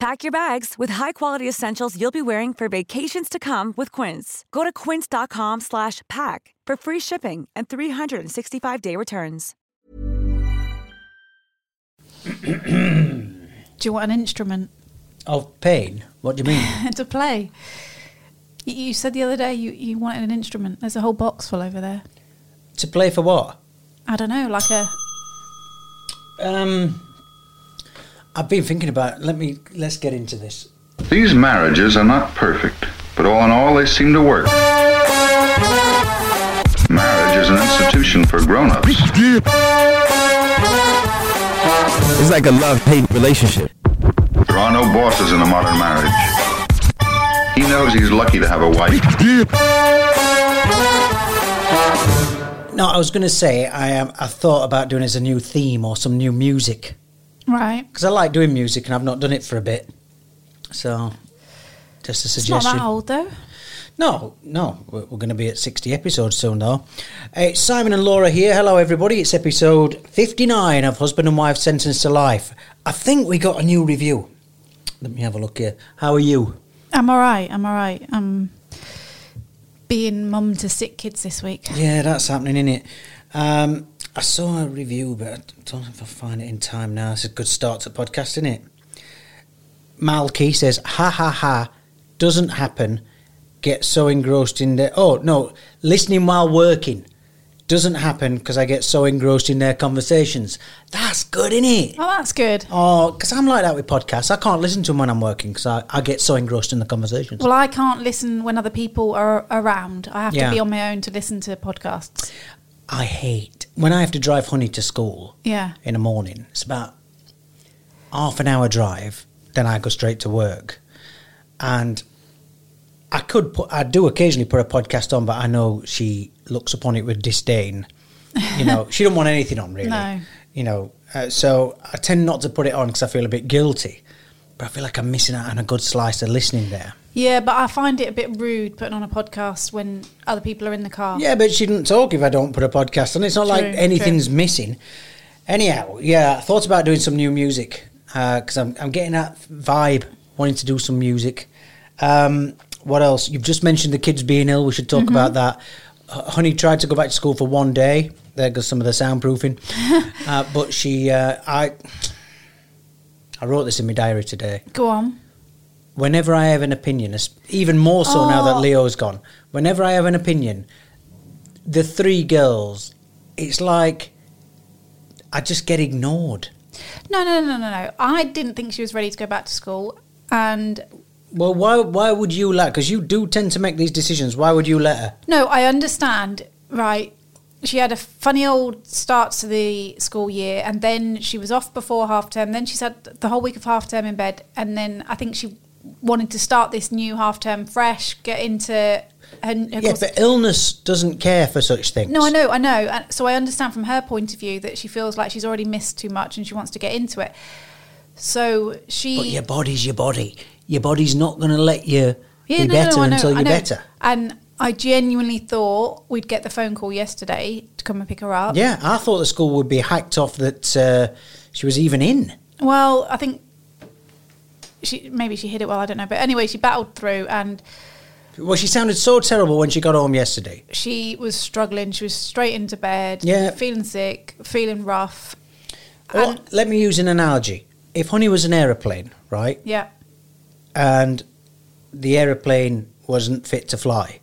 Pack your bags with high-quality essentials you'll be wearing for vacations to come with Quince. Go to quince.com slash pack for free shipping and 365-day returns. Do you want an instrument Of pain? What do you mean? to play? You- You said the other day you, you wanted an instrument. There's a whole box full over there. to play for what? I don't know, like a. Um, I've been thinking about. Let me. Let's get into this. These marriages are not perfect, but all in all, they seem to work. Marriage is an institution for grown-ups. It's like a love-hate relationship. There are no bosses in a modern marriage. He knows he's lucky to have a wife. No, I was going to say I um, I thought about doing as a new theme or some new music Right. because I like doing music and I've not done it for a bit. So, just a It's not suggestion. that old though. No, no, we're, we're going to be at 60 episodes soon, though. It's Simon and Laura here. Hello, everybody. It's episode 59 of Husband and Wife Sentenced to Life. I think we got a new review. Let me have a look here. How are you? I'm all right. I'm all right. I'm being mum to sick kids this week. Yeah, that's happening, isn't it? Um, I saw a review, but I don't know if I'll find it in time now. It's a good start to podcast, isn't it? Malky says, ha ha ha, doesn't happen. Get so engrossed in their. Oh, no, listening while working. Doesn't happen because I get so engrossed in their conversations. That's good, isn't it? Oh, that's good. Oh, because I'm like that with podcasts. I can't listen to them when I'm working because I, I get so engrossed in the conversations. Well, I can't listen when other people are around. I have Yeah. to be on my own to listen to podcasts. I hate when I have to drive Honey to school. Yeah. in the morning. It's about half an hour drive. Then I go straight to work, and I could put. I do occasionally put a podcast on, but I know she looks upon it with disdain. You know, she don't want anything on really. No. You know, uh, so I tend not to put it on because I feel a bit guilty. But I feel like I'm missing out on a good slice of listening there. Yeah, but I find it a bit rude putting on a podcast when other people are in the car. Yeah, but she didn't talk if I don't put a podcast on. It's not like anything's true. missing. Anyhow, yeah, I thought about doing some new music because I'm, I'm getting that vibe, wanting to do some music. Um, what else? You've just mentioned the kids being ill. We should talk Mm-hmm. about that. Honey tried to go back to school for one day. There goes some of the soundproofing. uh, but she, uh, I, I wrote this in my diary today Go on. whenever I have an opinion, even more so now that Oh. Leo's gone, whenever I have an opinion, the three girls, it's like I just get ignored. No, no, no, no, no. I didn't think she was ready to go back to school. And Well, why why would you let? Because you do tend to make these decisions. Why would you let her? no, I understand. Right. She had a funny old start to the school year, and then she was off before half term. Then she's had the whole week of half term in bed, and then I think she wanted to start this new half term fresh, get into her. her Yeah, course- but illness doesn't care for such things. no, I know, I know. Uh, so I understand from her point of view that she feels like she's already missed too much and she wants to get into it. So she. But your body's your body. Your body's not going to let you Yeah, be no, better no, know, until you're better. And I genuinely thought we'd get the phone call yesterday to come and pick her up. Yeah, I thought the school would be hacked off that uh, she was even in. Well, I think she maybe she hid it well. I don't know, but anyway, she battled through and Well, she sounded so terrible when she got home yesterday. she was struggling. She was straight into bed. Yeah. feeling sick, feeling rough. Well, And- let me use an analogy. If Honey was an aeroplane, right, Yeah, and the aeroplane wasn't fit to fly,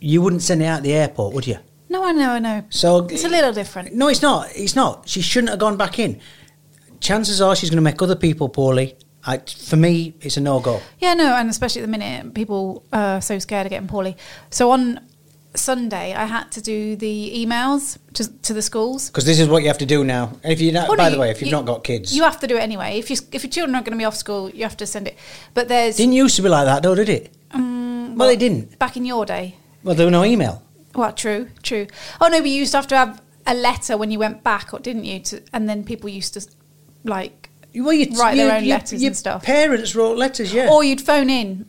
you wouldn't send it out at the airport, would you? no, I know, I know. So It's a little different. No, it's not. It's not. She shouldn't have gone back in. Chances are she's going to make other people poorly. I, for me, it's a no go. Yeah, no, and especially at the minute, people are so scared of getting poorly. So on Sunday, I had to do the emails to, to the schools. Because this is what you have to do now. If you, not, Well, by the way, if you've you- not got kids, You have to do it anyway. If you if your children are going to be off school, you have to send it. But there's didn't used to be like that, though, did it? Um, well, they didn't. back in your day. Well, there was no email. Well, true, true. Oh no, we used to have to have a letter when you went back, or didn't you? To, and then people used to like, Well, you Write their you- own you- letters and stuff. Parents wrote letters, yeah. or you'd phone in,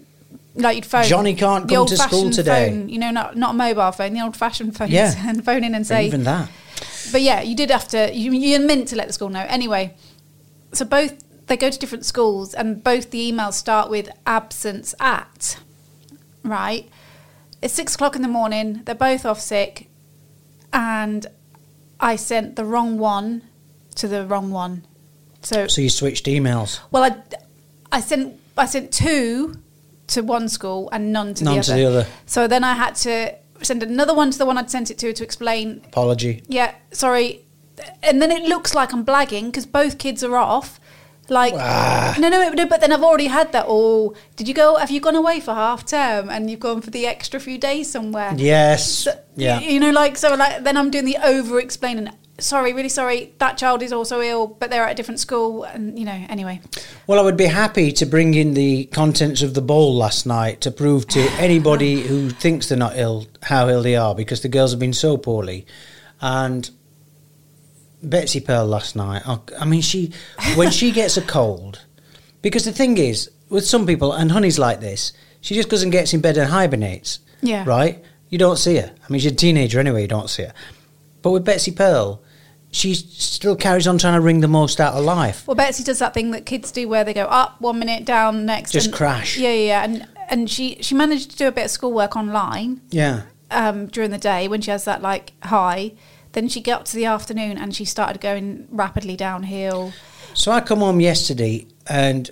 like you'd phone. Johnny can't come to school today. Phone, you know, not not a mobile phone, the old-fashioned phones, Yeah. and phone in and say. Even that. But yeah, you did have to. You, you're meant to let the school know anyway. So both they go to different schools, and both the emails start with absence at. Right, it's six o'clock in the morning. They're both off sick, and I sent the wrong one to the wrong one. So So you switched emails. well, I, I sent I sent two to one school and none to None the to the other. So then I had to send another one to the one I'd sent it to to explain Apology. yeah, sorry. And then it looks like I'm blagging because both kids are off. Like, Ah. no, no, no, but then I've already had that. Oh, did you go? Have you gone away for half term and you've gone for the extra few days somewhere? Yes. So, yeah. You, you know, like, so like, then I'm doing the over explaining. Sorry, really sorry. That child is also ill, but they're at a different school. And, you know, anyway. Well, I would be happy to bring in the contents of the bowl last night to prove to anybody who thinks they're not ill how ill they are because the girls have been so poorly. And Betsy Pearl last night, oh, I mean, she when she gets a cold, because the thing is, with some people, and Honey's like this, she just goes and gets in bed and hibernates. Yeah. Right? You don't see her. I mean, she's a teenager anyway, you don't see her. But with Betsy Pearl, she still carries on trying to wring the most out of life. Well, Betsy does that thing that kids do where they go up one minute, down next. Just and- crash. Yeah, yeah, yeah. And, and she, she managed to do a bit of schoolwork online. Yeah. um, during the day when she has that like high. Then she got to the afternoon and she started going rapidly downhill. So I come home yesterday and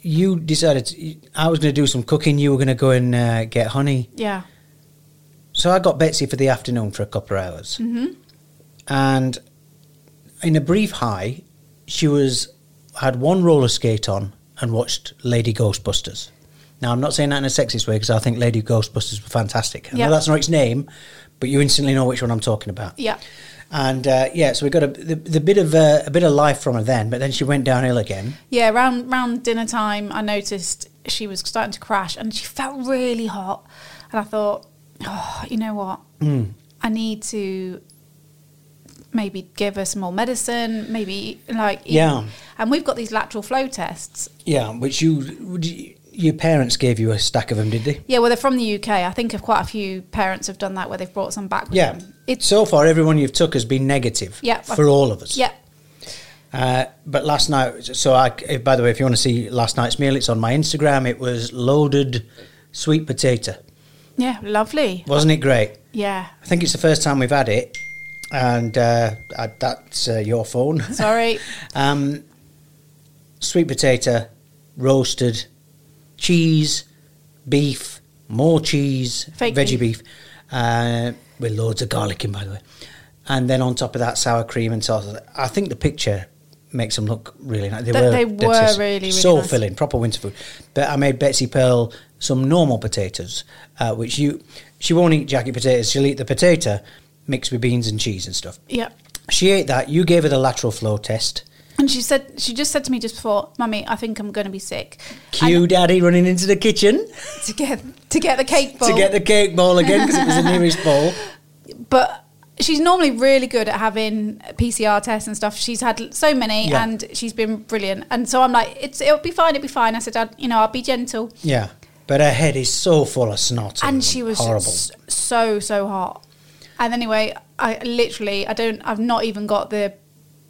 you decided to, I was going to do some cooking. You were going to go and uh, get honey. Yeah. So I got Betsy for the afternoon for a couple of hours. Mm-hmm. And in a brief high, she was had one roller skate on and watched Lady Ghostbusters. Now I'm not saying that in a sexist way because I think Lady Ghostbusters were fantastic. I Yeah. know that's not its name, but you instantly know which one I'm talking about. Yeah. And uh, yeah, so we got a the, the bit of uh, a bit of life from her then, but then she went downhill again. Yeah, around round dinner time, I noticed she was starting to crash and she felt really hot. And I thought, oh, you know what? Mm. I need to maybe give her some more medicine, maybe like. Yeah. And we've got these lateral flow tests. Yeah, which you, would you your parents gave you a stack of them, did they? Yeah, well, they're from the UK. I think of quite a few parents have done that where they've brought some back with Yeah. them. It's so far, everyone you've took has been negative. Yeah. For all of us. yeah, Uh, but last night, so I, if- by the way, if you want to see last night's meal, it's on my Instagram. It was loaded sweet potato. yeah, lovely. Wasn't it great? Yeah. I think it's the first time we've had it, and uh, I, that's uh, your phone. Sorry. um, sweet potato, roasted, cheese, beef, more cheese, Fake veggie beef. beef, uh, with loads of garlic in, by the way. And then on top of that, sour cream and sauce. I think the picture makes them look really nice. They were, they were really, really so nice. filling, proper winter food. But I made Betsy Pearl some normal potatoes, uh, which you she won't eat jacket potatoes. She'll eat the potato mixed with beans and cheese and stuff. Yeah. She ate that. You gave her the lateral flow test. And she said, she just said to me just before, "Mummy, I think I'm going to be sick." Cue daddy running into the kitchen to get to get the cake bowl. to get the cake bowl again because it was the nearest bowl. but she's normally really good at having PCR tests and stuff. She's had so many, Yeah. and she's been brilliant. And so I'm like, it's it'll be fine, it'll be fine. I said, I'd, you know, I'll be gentle. Yeah, but her head is so full of snot. And she was horrible. s- so so hot. And anyway, I literally, I don't, I've not even got the,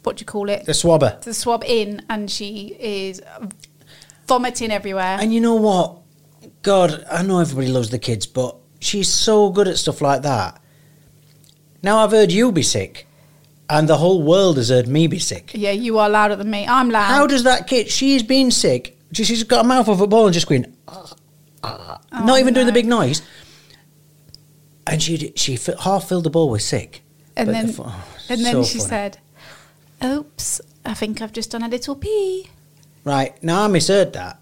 what do you call it, the swabber. the swab in, and she is vomiting everywhere. And you know what? God, I know everybody loves the kids, but she's so good at stuff like that. Now I've heard you be sick, and the whole world has heard me be sick. yeah, you are louder than me. I'm loud. How does that kid? She's been sick. She's got a mouthful of a ball and just going, "Ah, ah," not even doing the big noise. And she she half filled the bowl with sick. and then, the- oh, and then so she funny. said, "Oops, I think I've just done a little pee." Right, now I misheard that.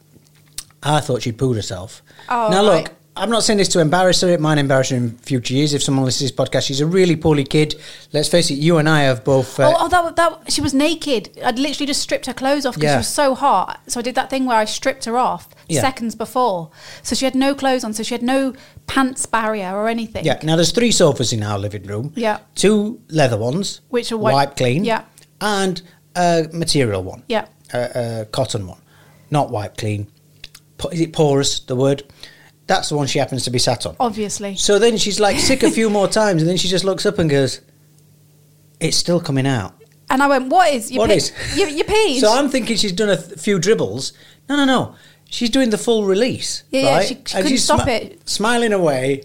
I thought she'd pooed herself. Oh, now, look, right. I'm not saying this to embarrass her. It might embarrass her in future years if someone listens to this podcast. She's a really poorly kid. Let's face it, you and I have both. Uh, oh, oh, that, that, she was naked. I'd literally just stripped her clothes off because Yeah. she was so hot. So I did that thing where I stripped her off Yeah. seconds before. So she had no clothes on. So she had no pants barrier or anything. yeah, now there's three sofas in our living room. Yeah. Two leather ones, Which are white- wiped clean. yeah. And a material one. Yeah. A, a cotton one. Not wiped clean. Is it porous, the word? That's the one she happens to be sat on. Obviously. So then she's like sick a few more times, and then she just looks up and goes, "It's still coming out." And I went, "What is? You What pee- is? You, you peed." So I'm thinking she's done a th- few dribbles. No, no, no. She's doing the full release. Yeah, yeah, she- she And couldn't she's stop it. Smiling away,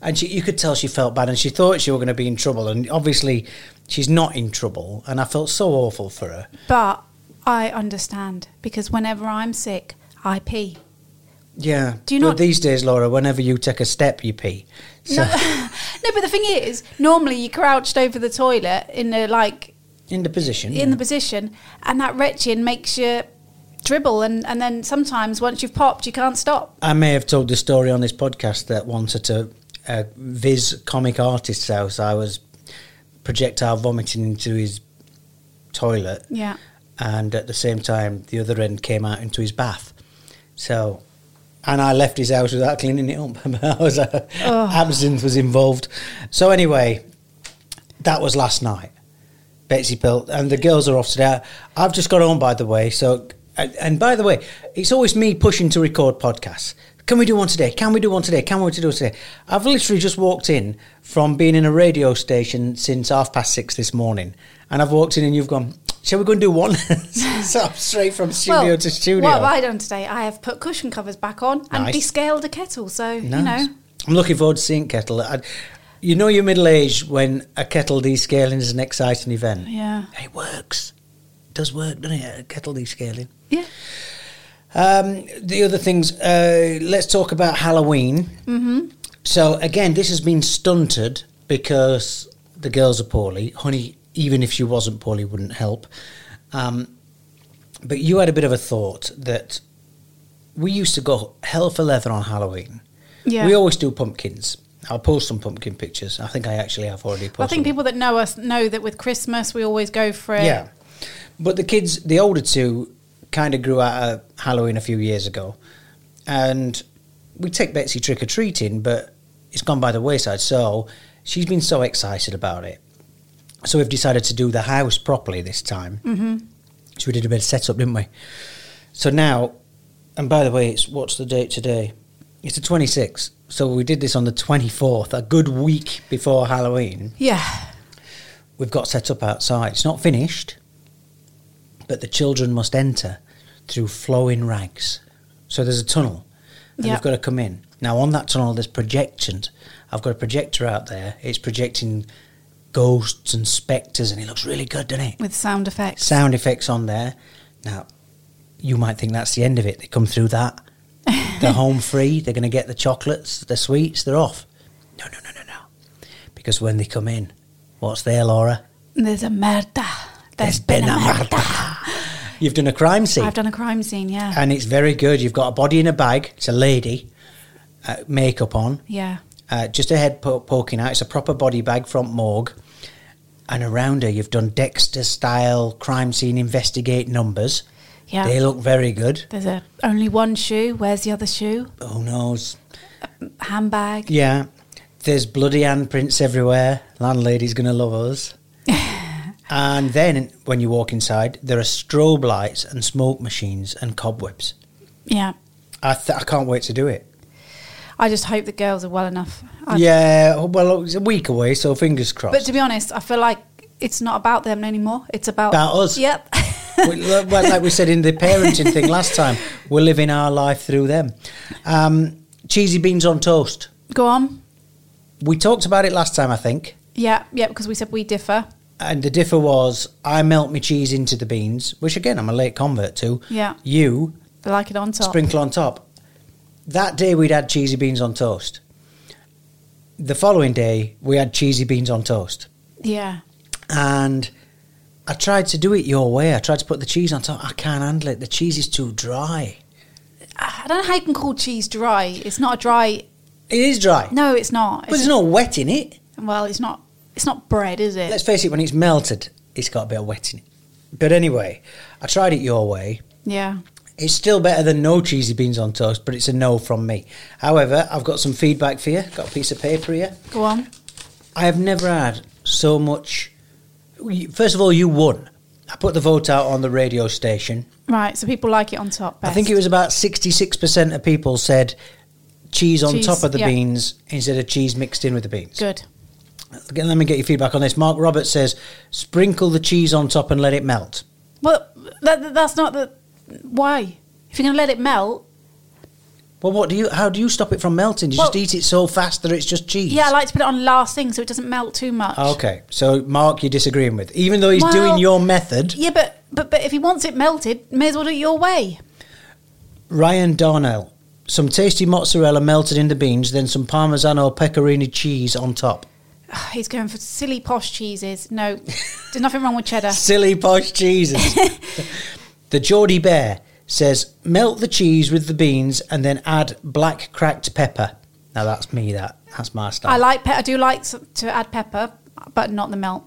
and she, you could tell she felt bad, and she thought she were going to be in trouble, and obviously she's not in trouble. And I felt so awful for her. but I understand because whenever I'm sick, I pee. Yeah. Do you but not- these days, Laura? Whenever you take a step, you pee. So, No, no, but the thing is, normally you crouched over the toilet in the like in the position. in the position, and that retching makes you dribble, and and then sometimes once you've popped, you can't stop. I may have told the story on this podcast that once at a, a Viz comic artist's house, I was projectile vomiting into his toilet, Yeah. and at the same time, the other end came out into his bath. So, and I left his house without cleaning it up. I was uh, absinthe was involved. So anyway, that was last night. Betsy Pearl and the girls are off today. I've just got home, by the way. So, and, and by the way, it's always me pushing to record podcasts. Can we do one today? Can we do one today? Can we do one today? I've literally just walked in from being in a radio station since half past six this morning, and I've walked in and you've gone. Shall we go and do one? so I'm straight from studio well, to studio. What have I done today? I have put cushion covers back on and Nice. descaled a kettle. So you know, I'm looking forward to seeing kettle. I, you know, you're middle aged when a kettle descaling is an exciting event. yeah, it works. It does work, doesn't it? A kettle descaling. yeah. Um, the other things, uh, let's talk about Halloween. Mm-hmm. So, again, this has been stunted because the girls are poorly. Honey, even if she wasn't poorly, wouldn't help. Um, but you had a bit of a thought that we used to go hell for leather on Halloween. Yeah. We always do pumpkins. I'll post some pumpkin pictures. I think I actually have already posted. I think people that know us know that with Christmas we always go for it. Yeah. But the kids, the older two, kind of grew out of Halloween a few years ago. And we take Betsy trick or treating, but it's gone by the wayside. So she's been so excited about it. So we've decided to do the house properly this time. Mm-hmm. So we did a bit of setup, didn't we? So now, and by the way, it's what's the date today? It's the 26th. So we did this on the 24th, a good week before Halloween Yeah. we've got set up outside. It's not finished, but the children must enter through flowing rags. So there's a tunnel, and Yep. they've got to come in. Now on that tunnel, there's projections. I've got a projector out there. It's projecting ghosts and spectres, and it looks really good, doesn't it? With sound effects. Sound effects on there. Now, you might think that's the end of it. They come through that. They're home free. They're going to get the chocolates, the sweets. They're off. No, no, no, no, no. Because when they come in, what's there, Laura? There's a murder. There's been a murder. You've done a crime scene. I've done a crime scene. Yeah. and it's very good. You've got a body in a bag. It's a lady, uh, makeup on, yeah. uh, just a head po- poking out. It's a proper body bag from morgue. and around her you've done Dexter style crime scene investigate numbers. Yeah. They look very good. There's a only one shoe. Where's the other shoe? Who knows? Handbag. Yeah. There's bloody handprints everywhere. Landlady's going to love us. and then when you walk inside, there are strobe lights and smoke machines and cobwebs. Yeah. I, th- I can't wait to do it. I just hope the girls are well enough. I- yeah, well, it's a week away, so fingers crossed. But to be honest, I feel like it's not about them anymore. It's about About us. Yep. We- well, like we said in the parenting thing last time, we're living our life through them. Um, cheesy beans on toast. Go on. We talked about it last time, I think. Yeah, yeah, because we said we differ. And the differ was I melt my cheese into the beans, which again I'm a late convert to. Yeah. You like it on top. sprinkle on top. That day we'd had cheesy beans on toast. The following day we had cheesy beans on toast. Yeah. And I tried to do it your way. I tried to put the cheese on top. I can't handle it. The cheese is too dry. I don't know how you can call cheese dry. It's not a dry. It is dry. No, it's not. But It's there's no wet in it. well, it's not. It's not bread, is it? Let's face it, when it's melted, it's got a bit of wet in it. But anyway, I tried it your way. yeah. It's still better than no cheesy beans on toast, but it's a no from me. However, I've got some feedback for you. Got a piece of paper here. Go on. I have never had so much. First of all, you won. I put the vote out on the radio station. Right. So people like it on top. I think it was about 66% of people said cheese on Cheese, top of the yeah. beans instead of cheese mixed in with the beans. good. Again, Let me get your feedback on this. Mark Roberts says, sprinkle the cheese on top and let it melt. Well, that, that's not the. Why? If you're going to let it melt, Well, what do you? How do you stop it from melting? You just eat it so fast that it's just cheese. yeah, I like to put it on last thing so it doesn't melt too much. Okay, so Mark, you're disagreeing with, even though he's Well, doing your method. Yeah, but but but if he wants it melted, may as well do it your way. Ryan Darnell, some tasty mozzarella melted in the beans, then some Parmesan or pecorino cheese on top. He's going for silly posh cheeses. No, there's nothing wrong with cheddar. Silly posh cheeses. the Geordie Bear says melt the cheese with the beans and then add black cracked pepper. Now that's me. That that's my style. I like pe- I do like to add pepper, but not the melt.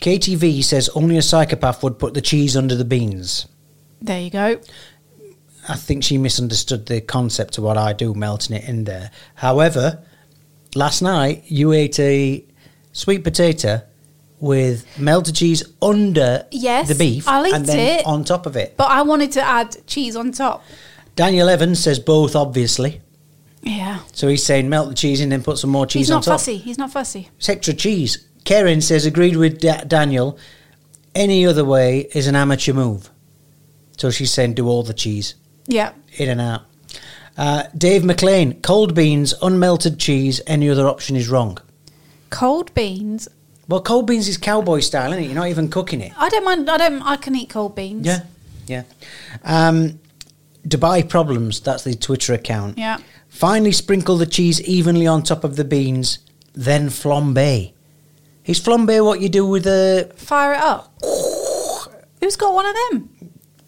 KTV says only a psychopath would put the cheese under the beans. There you go. I think she misunderstood the concept of what I do, melting it in there. However, last night you ate a sweet potato with melted cheese under Yes, the beef I'll eat and then it. on top of it. But I wanted to add cheese on top. Daniel Evans says both, obviously. Yeah. So he's saying melt the cheese and then put some more cheese on top. He's on not top. fussy. He's not fussy. It's extra cheese. Karen says agreed with da- Daniel. Any other way is an amateur move. So she's saying do all the cheese. Yeah. in and out. Uh, Dave McLean, cold beans, unmelted cheese, any other option is wrong. Cold beans. Well, cold beans is cowboy style, isn't it? You're not even cooking it. I don't mind. I don't. I can eat cold beans. Yeah, yeah. Um, Dubai Problems, that's the Twitter account. Yeah. Finally sprinkle the cheese evenly on top of the beans, then flambe. Is flambe what you do with the... Fire it up. Who's got one of them?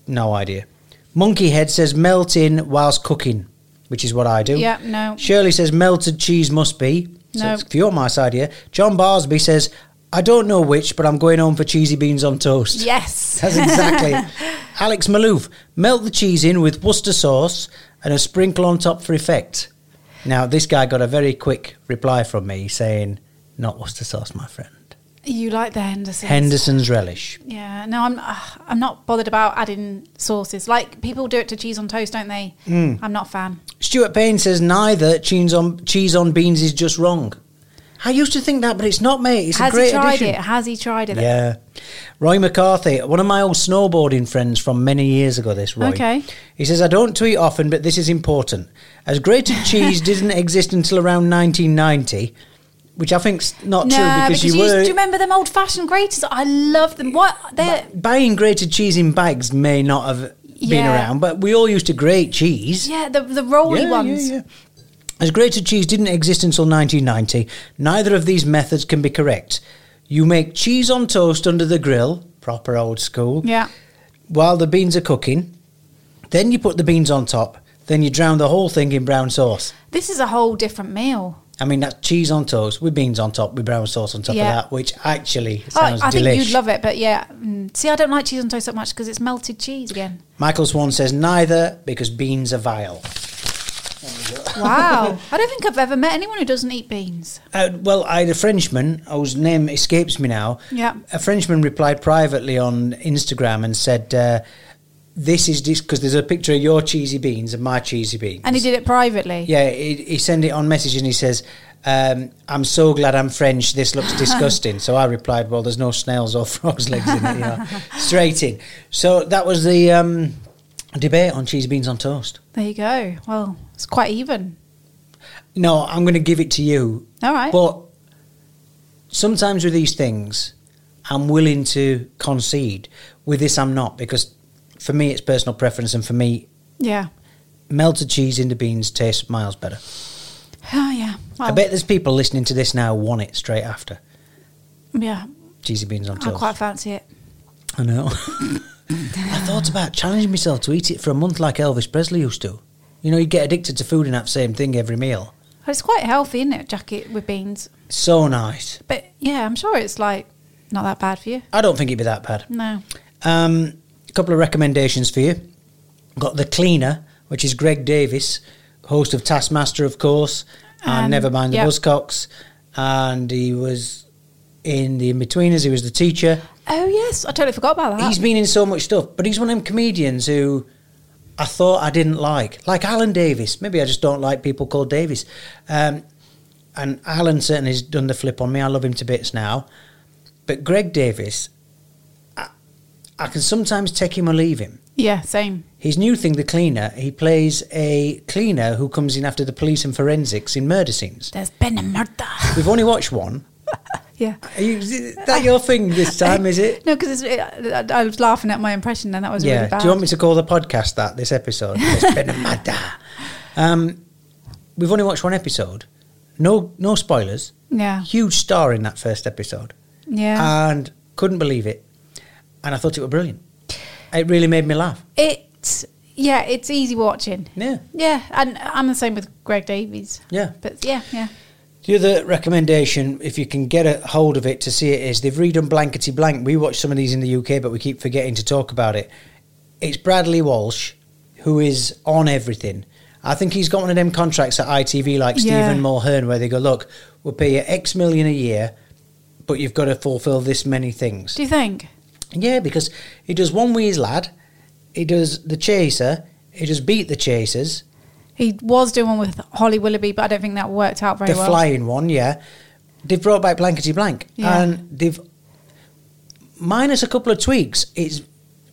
No idea. Monkey Head says melt in whilst cooking, which is what I do. Yeah, no. Shirley says melted cheese must be. So No. if you're my side here. John Barsby says, I don't know which, but I'm going home for cheesy beans on toast. Yes. That's exactly it. Alex Malouf, melt the cheese in with Worcester sauce and a sprinkle on top for effect. Now, this guy got a very quick reply from me saying, not Worcester sauce, my friend. You like the Hendersons? Henderson's relish. Yeah. No, I'm. Uh, I'm not bothered about adding sauces. Like people do it to cheese on toast, don't they? Mm. I'm not a fan. Stuart Payne says neither cheese on cheese on beans is just wrong. I used to think that, but it's not, mate. It's Has a great he tried addition. it? Has he tried it? Yeah. Roy McCarthy, one of my old snowboarding friends from many years ago, this Roy. Okay. He says, I don't tweet often, but this is important. As grated cheese didn't exist until around 1990, which I think's not No, true because, because you you were. do you remember them old fashioned graters? I love them. What they're Buying grated cheese in bags may not have been around, but we all used to grate cheese. yeah, the the rolly Yeah, ones. yeah, yeah. As grated cheese didn't exist until 1990, neither of these methods can be correct. You make cheese on toast under the grill, proper old school, Yeah. while the beans are cooking. Then you put the beans on top. Then you drown the whole thing in brown sauce. This is a whole different meal. I mean, that's cheese on toast with beans on top, with brown sauce on top Yeah. of that, which actually Oh, sounds delicious. I think you'd love it, but yeah. Mm. See, I don't like cheese on toast so much because it's melted cheese again. Michael Swan says neither because beans are vile. Wow. I don't think I've ever met anyone who doesn't eat beans. Uh, well, I had a Frenchman whose name escapes me now. Yeah. A Frenchman replied privately on Instagram and said, uh, "This is because there's a picture of your cheesy beans and my cheesy beans." And he did it privately. Yeah, he, he sent it on message and he says, um, "I'm so glad I'm French. This looks disgusting." so I replied, "Well, there's no snails or frogs' legs in it." You know, straight in. So that was the um, debate on cheesy beans on toast. There you go. Well, it's quite even. No, I'm going to give it to you. All right. But sometimes with these things, I'm willing to concede. With this, I'm not because for me, it's personal preference, and for me, Yeah. melted cheese in the beans tastes miles better. Oh, yeah. I bet there's people listening to this now want it straight after Yeah. cheesy beans on toast. I quite fancy it. I know. I thought about challenging myself to eat it for a month like Elvis Presley used to. You know, you get addicted to food and that same thing every meal. Well, it's quite healthy, isn't it? Jacket with beans. So nice. But yeah, I'm sure it's like not that bad for you. I don't think it'd be that bad. No. Um, couple of recommendations for you. Got The Cleaner, which is Greg Davies, host of Taskmaster, of course, and Um, Never Mind the yep. Buzzcocks. And he was in The In-Betweeners, he was the teacher. Oh yes, I totally forgot about that. He's been in so much stuff, but he's one of them comedians who I thought I didn't like. Like Alan Davies. Maybe I just don't like people called Davis. Um, and Alan certainly has done the flip on me. I love him to bits now. But Greg Davies, I can sometimes take him or leave him. yeah, same. His new thing, The Cleaner, he plays a cleaner who comes in after the police and forensics in murder scenes. There's been a murder. We've only watched one. yeah. Are you, is that your thing this time, is it? No, because I, I was laughing at my impression, and that was yeah. really bad. Do you want me to call the podcast that this episode? It's been a murder. Um, we've only watched one episode. No, no spoilers. Yeah. Huge star in that first episode, Yeah. and couldn't believe it. And I thought it was brilliant. It really made me laugh. It's yeah, it's easy watching. Yeah. Yeah, and I'm the same with Greg Davies. Yeah. But yeah, yeah. The other recommendation, if you can get a hold of it to see it, is they've redone Blankety Blank. We watch some of these in the UK, but we keep forgetting to talk about it. It's Bradley Walsh, who is on everything. I think he's got one of them contracts at ITV like Yeah. Stephen Mulhern, where they go, look, we'll pay you X million a year, but you've got to fulfil this many things. Do you think? Yeah, because he does One Wee's Lad, he does The Chaser, he does Beat the Chasers, He was doing one with Holly Willoughby, but I don't think that worked out very the well. The flying one, yeah. They've brought back Blankety Blank, Yeah. and they've minus a couple of tweaks. It's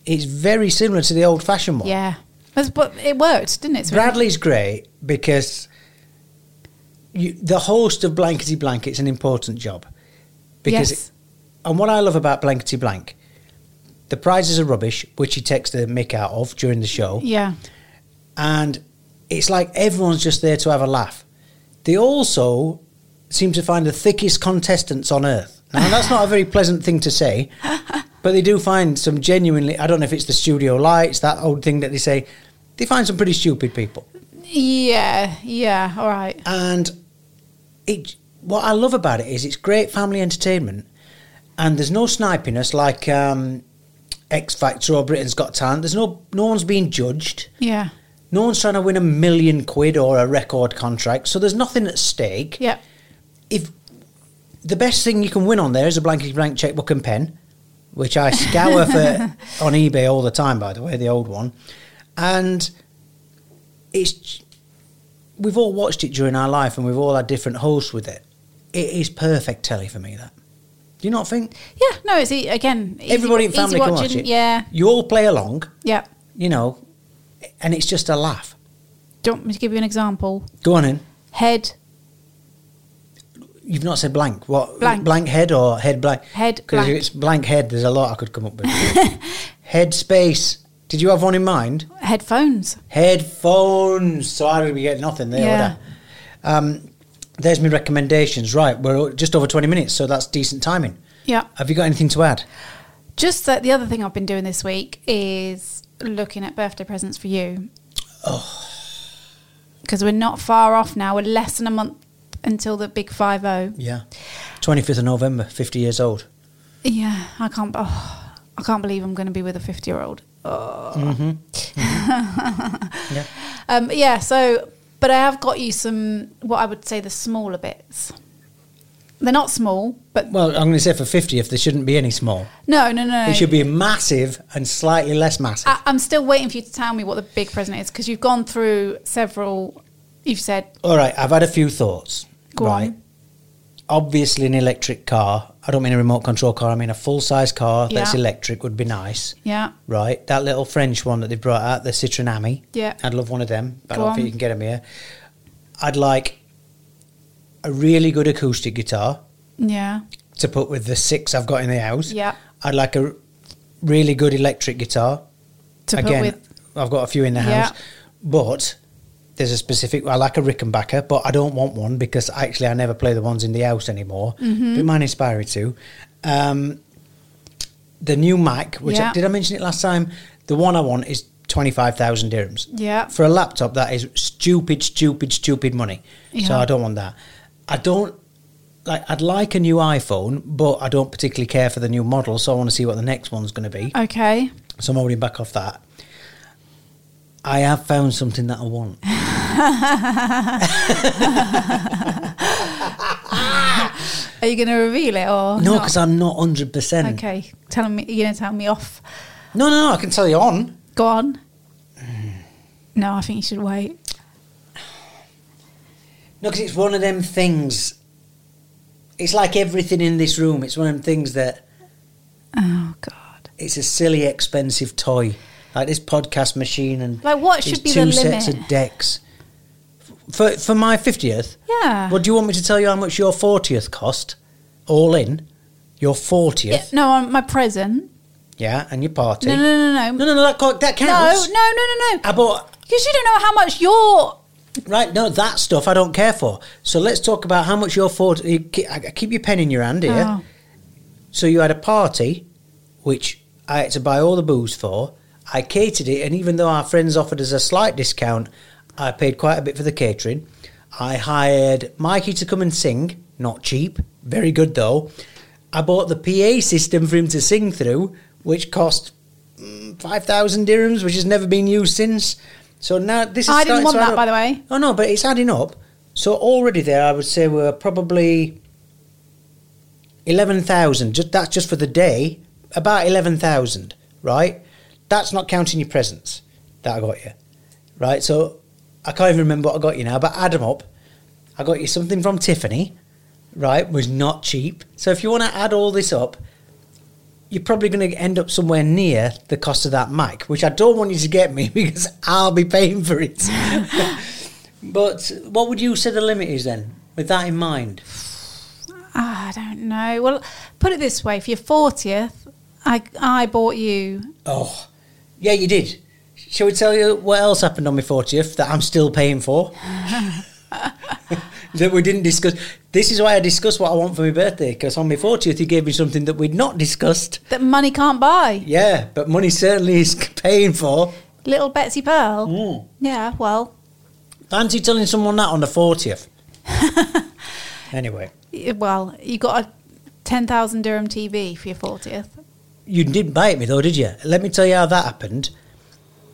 it's very similar to the old fashioned one. Yeah. But, but it worked, didn't it? Bradley's great because you, the host of Blankety Blank. It's an important job because, Yes. and what I love about Blankety Blank, the prizes are rubbish, which he takes the mick out of during the show. Yeah. and it's like everyone's just there to have a laugh. They also seem to find the thickest contestants on earth. Now, that's not a very pleasant thing to say, but they do find some genuinely, I don't know if it's the studio lights, that old thing that they say, they find some pretty stupid people. Yeah. Yeah. All right. And it, what I love about it is it's great family entertainment, and there's no snipiness like um, X Factor or Britain's Got Talent. There's no, no one's being judged. Yeah. No one's trying to win a million quid or a record contract, so there's nothing at stake. Yeah. If the best thing you can win on there is a blankety blank checkbook and pen, which I scour for on eBay all the time, by the way, the old one, and it's we've all watched it during our life, and we've all had different hosts with it. It is perfect telly for me. That do you not think? Yeah. No, it's again. Easy, Everybody in family can watch watching. it. Yeah. you all play along, Yeah. you know, and it's just a laugh. Do you want me to give you an example? Go on in. Head. You've not said blank. What? Blank. blank head or head blank? Head Because it's blank head, there's a lot I could come up with. head space. Did you have one in mind? Headphones. Headphones. So I would be getting nothing there. Yeah. Um, there's my recommendations. Right, we're just over 20 minutes, so that's decent timing. Yeah. Have you got anything to add? Just that the other thing I've been doing this week is looking at birthday presents for you. Oh. Because we're not far off now. We're less than a month until the big five zero. Yeah. 25th of November, 50 years old. Yeah, I can't. Oh, I can't believe I'm going to be with a fifty year old. Oh. Yeah. Um, yeah. So, but I have got you some what I would say the smaller bits. They're not small, but Well, I'm going to say for 50th, there shouldn't be any small. no, no, no. It should be massive and slightly less massive. I, I'm still waiting for you to tell me what the big present is because you've gone through several. You've said All right, I've had a few thoughts. Go right. on. Obviously, an electric car. I don't mean a remote control car. I mean a full size car that's electric would be nice. Yeah. Right. That little French one that they brought out, the Citroen Ami. Yeah. I'd love one of them. But Go I don't think you can get them here. I'd like a really good acoustic guitar Yeah. to put with the six I've got in the house. Yeah. I'd like a really good electric guitar. To put Again, with- I've got a few in the Yeah. house, but there's a specific. I like a Rickenbacker, but I don't want one because actually I never play the ones in the house anymore. Mm-hmm. But mine inspire me to. Um, the new Mac, which I, did I mention it last time? The one I want is twenty five thousand dirhams. Yeah. For a laptop, that is stupid, stupid, stupid money. So I don't want that. I don't like. I'd like a new iPhone, but I don't particularly care for the new model. So I want to see what the next one's going to be. Okay. So I'm holding back off that. I have found something that I want. Are you going to reveal it or no, because I'm not hundred percent. Okay, tell me. You're going to tell me off. No, no, no. I can tell you on. Go on. No, I think you should wait. No, because it's one of them things. It's like everything in this room. It's one of them things that Oh God. it's a silly, expensive toy, like this podcast machine and Like, what should be two the sets of decks. For for my fiftieth. Yeah. Well, do you want me to tell you how much your fortieth cost, all in? Your Yeah, fortieth, no, on my present. yeah, and your party. No, no, no, no, no, no, no. That, co- that no, counts. no, no, no, no. I bought Because you don't know how much your. Right, no, that stuff I don't care for. So let's talk about how much your forty. I Keep your pen in your hand here. Oh. So you had a party, which I had to buy all the booze for. I catered it, and even though our friends offered us a slight discount, I paid quite a bit for the catering. I hired Mikey to come and sing, not cheap, very good though. I bought the PA system for him to sing through, which cost mm, 5,000 dirhams, which has never been used since. So now this is I didn't want that, up. by the way. Oh no, but it's adding up. So already there, I would say we're probably eleven thousand. Just that's just for the day. About eleven thousand, right? That's not counting your presents that I got you, right? So I can't even remember what I got you now, but add them up. I got you something from Tiffany, right? Was not cheap. So if you want to add all this up, you're probably going to end up somewhere near the cost of that mic, which I don't want you to get me because I'll be paying for it. but what would you say the limit is then, with that in mind? Ah, I don't know. Well, put it this way: for your fortieth, I I bought you. Oh, yeah, you did. Shall we tell you what else happened on my 40th that I'm still paying for? that we didn't discuss. This is why I discussed what I want for my birthday, because on my 40th, he gave me something that we'd not discussed. That money can't buy. Yeah, but money certainly is paying for. Little Betsy Pearl. Mm. Yeah. Well. Fancy telling someone that on the 40th. anyway, Well, you got a ten thousand dirham TV for your fortieth. you didn't buy it me though, did you? Let me tell you how that happened.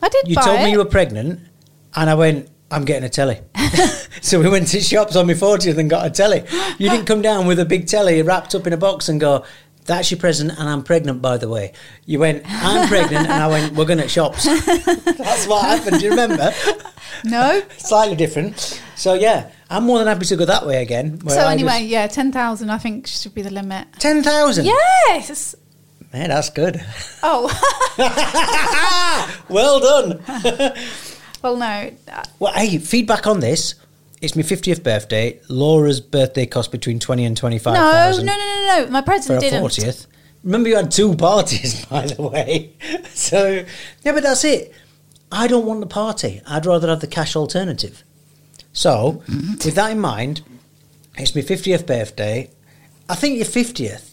I did You told it. me you were pregnant, and I went, I'm getting a telly. so we went to shops on my 40th and got a telly. You didn't come down with a big telly wrapped up in a box and go, That's your present, and I'm pregnant, by the way. You went, I'm pregnant, and I went, We're going to shops. That's what happened. Do you remember? no. Slightly different. So, yeah, I'm more than happy to go that way again. So I anyway, just- yeah, ten thousand. I think should be the limit. 10,000? Yes. Man, that's good. Oh. well done. well, no. uh, Well, hey, feedback on this. It's my 50th birthday. Laura's birthday cost between 20 and 25. No, no, no, no, no. My present a didn't. 40th. Remember, you had two parties, by the way. So, yeah, but that's it. I don't want the party. I'd rather have the cash alternative. So, with that in mind, it's my 50th birthday. I think your 50th,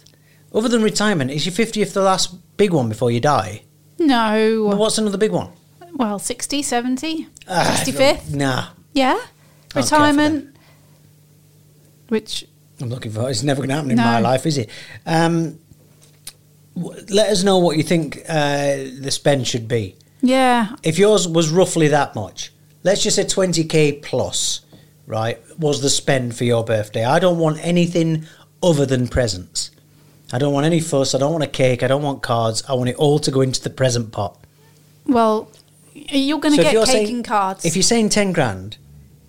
other than retirement, is your 50th the last big one before you die? No. Well, what's another big one? Well, 60, 70, Ah, 65th. Nah. Yeah. I don't care for Retirement. which I'm looking for. It's never going to happen in No. my life, is it? Um, w- let us know what you think uh, the spend should be. yeah, If yours was roughly that much, let's just say 20k plus, right, was the spend for your birthday. I don't want anything other than presents. I don't want any fuss. I don't want a cake. I don't want cards. I want it all to go into the present pot. well, you're going to So get cake saying- and cards. If you're saying 10 grand,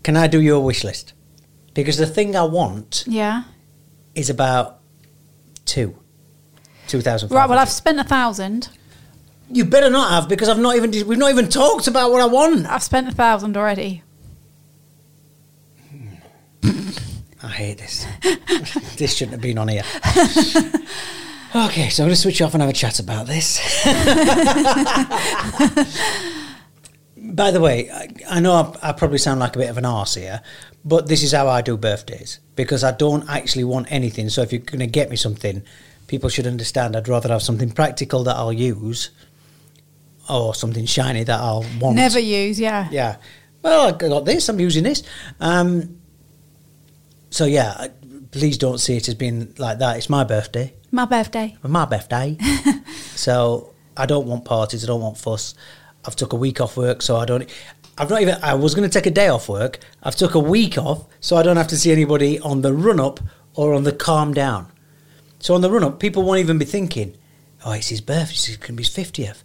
can I do your wish list? Because the thing I want yeah. is about two. 2,000. Right. Well, I've spent a thousand. You better not have because I've not even we've not even talked about what I want. I've spent a thousand already. I hate this. this shouldn't have been on here. okay, so I'm going to switch off and have a chat about this. By the way, I, I know I, I probably sound like a bit of an arse here, but this is how I do birthdays because I don't actually want anything. So if you're going to get me something, people should understand I'd rather have something practical that I'll use or something shiny that I'll want. Never use. Yeah. Yeah. Well, I got this. I'm using this. Um, so yeah, please don't see it as being like that. It's my birthday. My birthday. My birthday. so I don't want parties. I don't want fuss. I've took a week off work, so I don't. I've not even. I was going to take a day off work. I've took a week off, so I don't have to see anybody on the run up or on the calm down. So on the run up, people won't even be thinking, "Oh, it's his birthday. It's going to be his fiftieth,"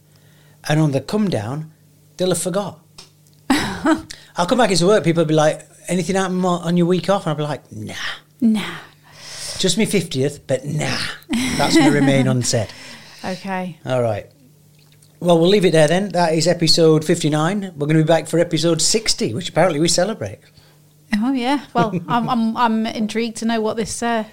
and on the come down, they'll have forgot. I'll come back into work. People will be like, "Anything happen on on your week off?" And I'd be like, "Nah, Nah. just my fiftieth, but nah." That's going to remain unsaid. Okay. All right. Well, we'll leave it there then. That is episode 59. We're going to be back for episode 60, which apparently we celebrate. Oh yeah. Well, I'm I'm I'm intrigued to know what this. Uh,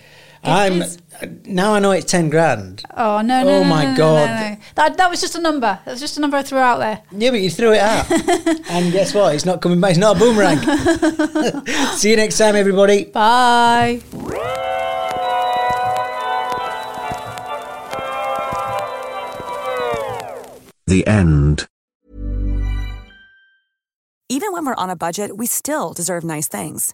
gift I'm is. Uh, now I know it's 10 grand. Oh no! no Oh, no, my no, no, God. No, no. That that was just a number. That was just a number I threw out there. Yeah, but you threw it out. and guess what? It's not coming back. It's not a boomerang. See you next time, everybody. Bye. The end. Even when we're on a budget, we still deserve nice things.